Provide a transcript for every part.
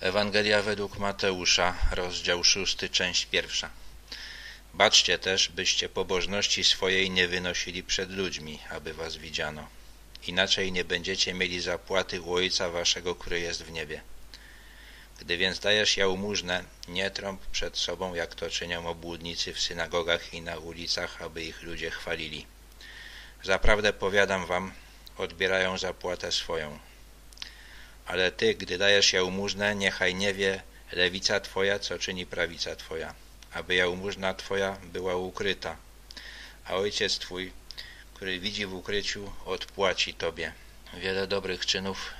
Ewangelia według Mateusza, rozdział 6, część pierwsza. Baczcie też, byście pobożności swojej nie wynosili przed ludźmi, aby was widziano. Inaczej nie będziecie mieli zapłaty u Ojca waszego, który jest w niebie. Gdy więc dajesz jałmużnę, nie trąb przed sobą, jak to czynią obłudnicy w synagogach i na ulicach, aby ich ludzie chwalili. Zaprawdę powiadam wam, odbierają zapłatę swoją. Ale ty, gdy dajesz jałmużnę, niechaj nie wie lewica twoja, co czyni prawica twoja, aby jałmużna twoja była ukryta, a ojciec twój, który widzi w ukryciu, odpłaci tobie. Wiele dobrych czynów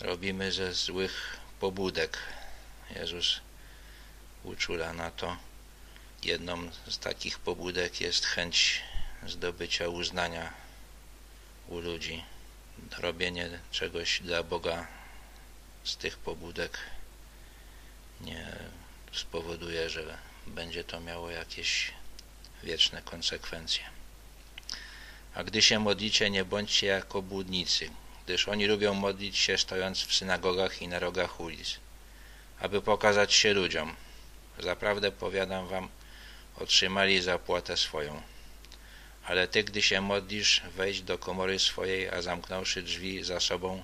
robimy ze złych pobudek. Jezus uczula na to. Jedną z takich pobudek jest chęć zdobycia uznania u ludzi. Robienie czegoś dla Boga z tych pobudek nie spowoduje, że będzie to miało jakieś wieczne konsekwencje. A gdy się modlicie, nie bądźcie jak obłudnicy, gdyż oni lubią modlić się stojąc w synagogach i na rogach ulic, aby pokazać się ludziom. Zaprawdę powiadam wam, otrzymali zapłatę swoją. Ale ty, gdy się modlisz, wejdź do komory swojej, a zamknąwszy drzwi za sobą,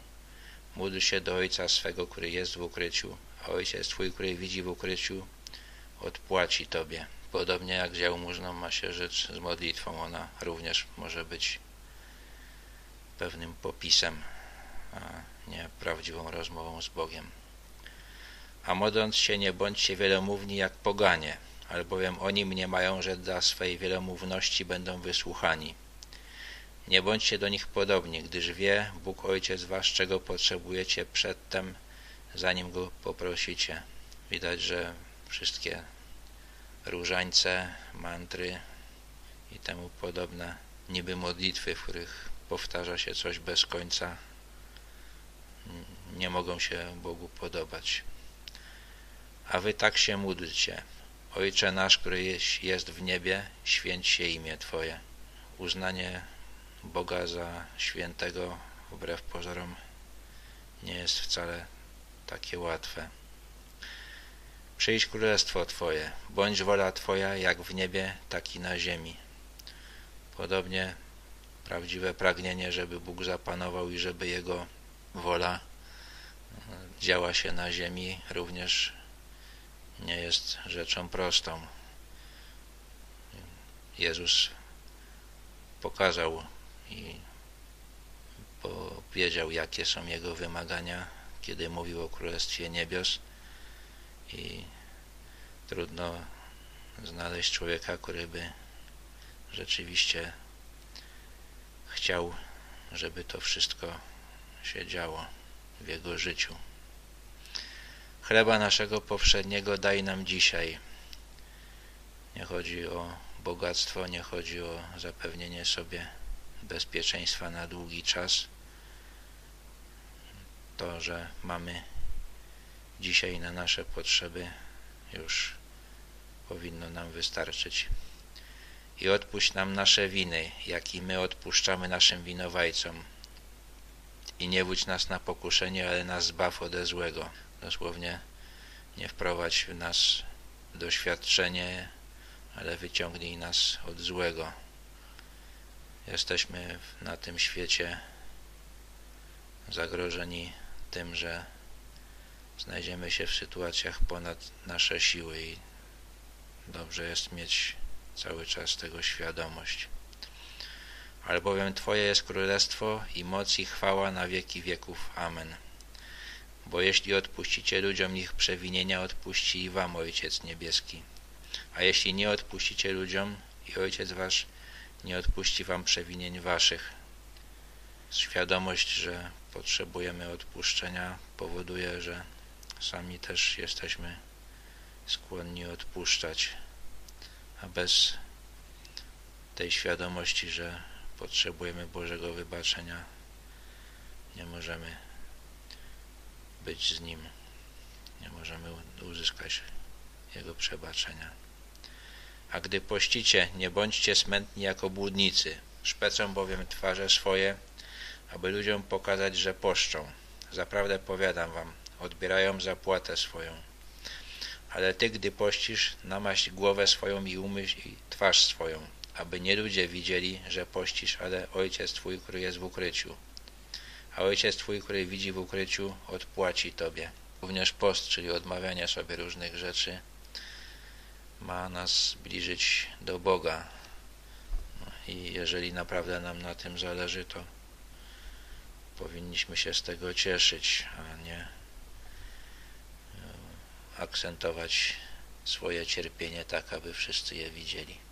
módl się do Ojca swego, który jest w ukryciu, a Ojciec Twój, który widzi w ukryciu, odpłaci Tobie. Podobnie jak z jałmużną ma się rzecz z modlitwą, ona również może być pewnym popisem, a nie prawdziwą rozmową z Bogiem. A modląc się, nie bądźcie wielomówni jak poganie, albowiem oni mniemają, że dla swej wielomówności będą wysłuchani. Nie bądźcie do nich podobni, gdyż wie Bóg Ojciec was, czego potrzebujecie przedtem, zanim Go poprosicie. Widać, że wszystkie różańce, mantry i temu podobne niby modlitwy, w których powtarza się coś bez końca, nie mogą się Bogu podobać. A wy tak się módlcie. Ojcze nasz, który jest w niebie, święć się imię Twoje. Uznanie Boga za świętego, wbrew pozorom, nie jest wcale takie łatwe. Przyjdź królestwo Twoje, bądź wola Twoja jak w niebie, tak i na ziemi. Podobnie prawdziwe pragnienie, żeby Bóg zapanował i żeby Jego wola działa się na ziemi, również nie jest rzeczą prostą. Jezus pokazał i powiedział, jakie są Jego wymagania, kiedy mówił o Królestwie Niebios i trudno znaleźć człowieka, który by rzeczywiście chciał, żeby to wszystko się działo w jego życiu. Chleba naszego powszedniego daj nam dzisiaj. Nie chodzi o bogactwo, nie chodzi o zapewnienie sobie bezpieczeństwa na długi czas. To, że mamy dzisiaj na nasze potrzeby już powinno nam wystarczyć. I odpuść nam nasze winy, jak i my odpuszczamy naszym winowajcom. I nie wódź nas na pokuszenie, ale nas zbaw ode złego. Dosłownie nie wprowadź w nas doświadczenie, ale wyciągnij nas od złego. Jesteśmy na tym świecie zagrożeni tym, że znajdziemy się w sytuacjach ponad nasze siły i dobrze jest mieć cały czas tego świadomość. Albowiem Twoje jest królestwo i moc i chwała na wieki wieków. Amen. Bo jeśli odpuścicie ludziom ich przewinienia, odpuści i Wam Ojciec Niebieski. A jeśli nie odpuścicie ludziom, i Ojciec Wasz nie odpuści Wam przewinień Waszych. Świadomość, że potrzebujemy odpuszczenia powoduje, że sami też jesteśmy skłonni odpuszczać, a bez tej świadomości, że potrzebujemy Bożego wybaczenia, nie możemy być z Nim, nie możemy uzyskać Jego przebaczenia. A gdy pościcie, nie bądźcie smętni jako błudnicy, szpecą bowiem twarze swoje, aby ludziom pokazać, że poszczą. Zaprawdę powiadam wam, odbierają zapłatę swoją. Ale ty, gdy pościsz, namaść głowę swoją i umyśl i twarz swoją, aby nie ludzie widzieli, że pościsz, ale Ojciec Twój, który jest w ukryciu. A Ojciec Twój, który widzi w ukryciu, odpłaci Tobie. Również post, czyli odmawianie sobie różnych rzeczy, ma nas zbliżyć do Boga. I jeżeli naprawdę nam na tym zależy, to powinniśmy się z tego cieszyć, a nie e, akcentować swoje cierpienie tak, aby wszyscy je widzieli.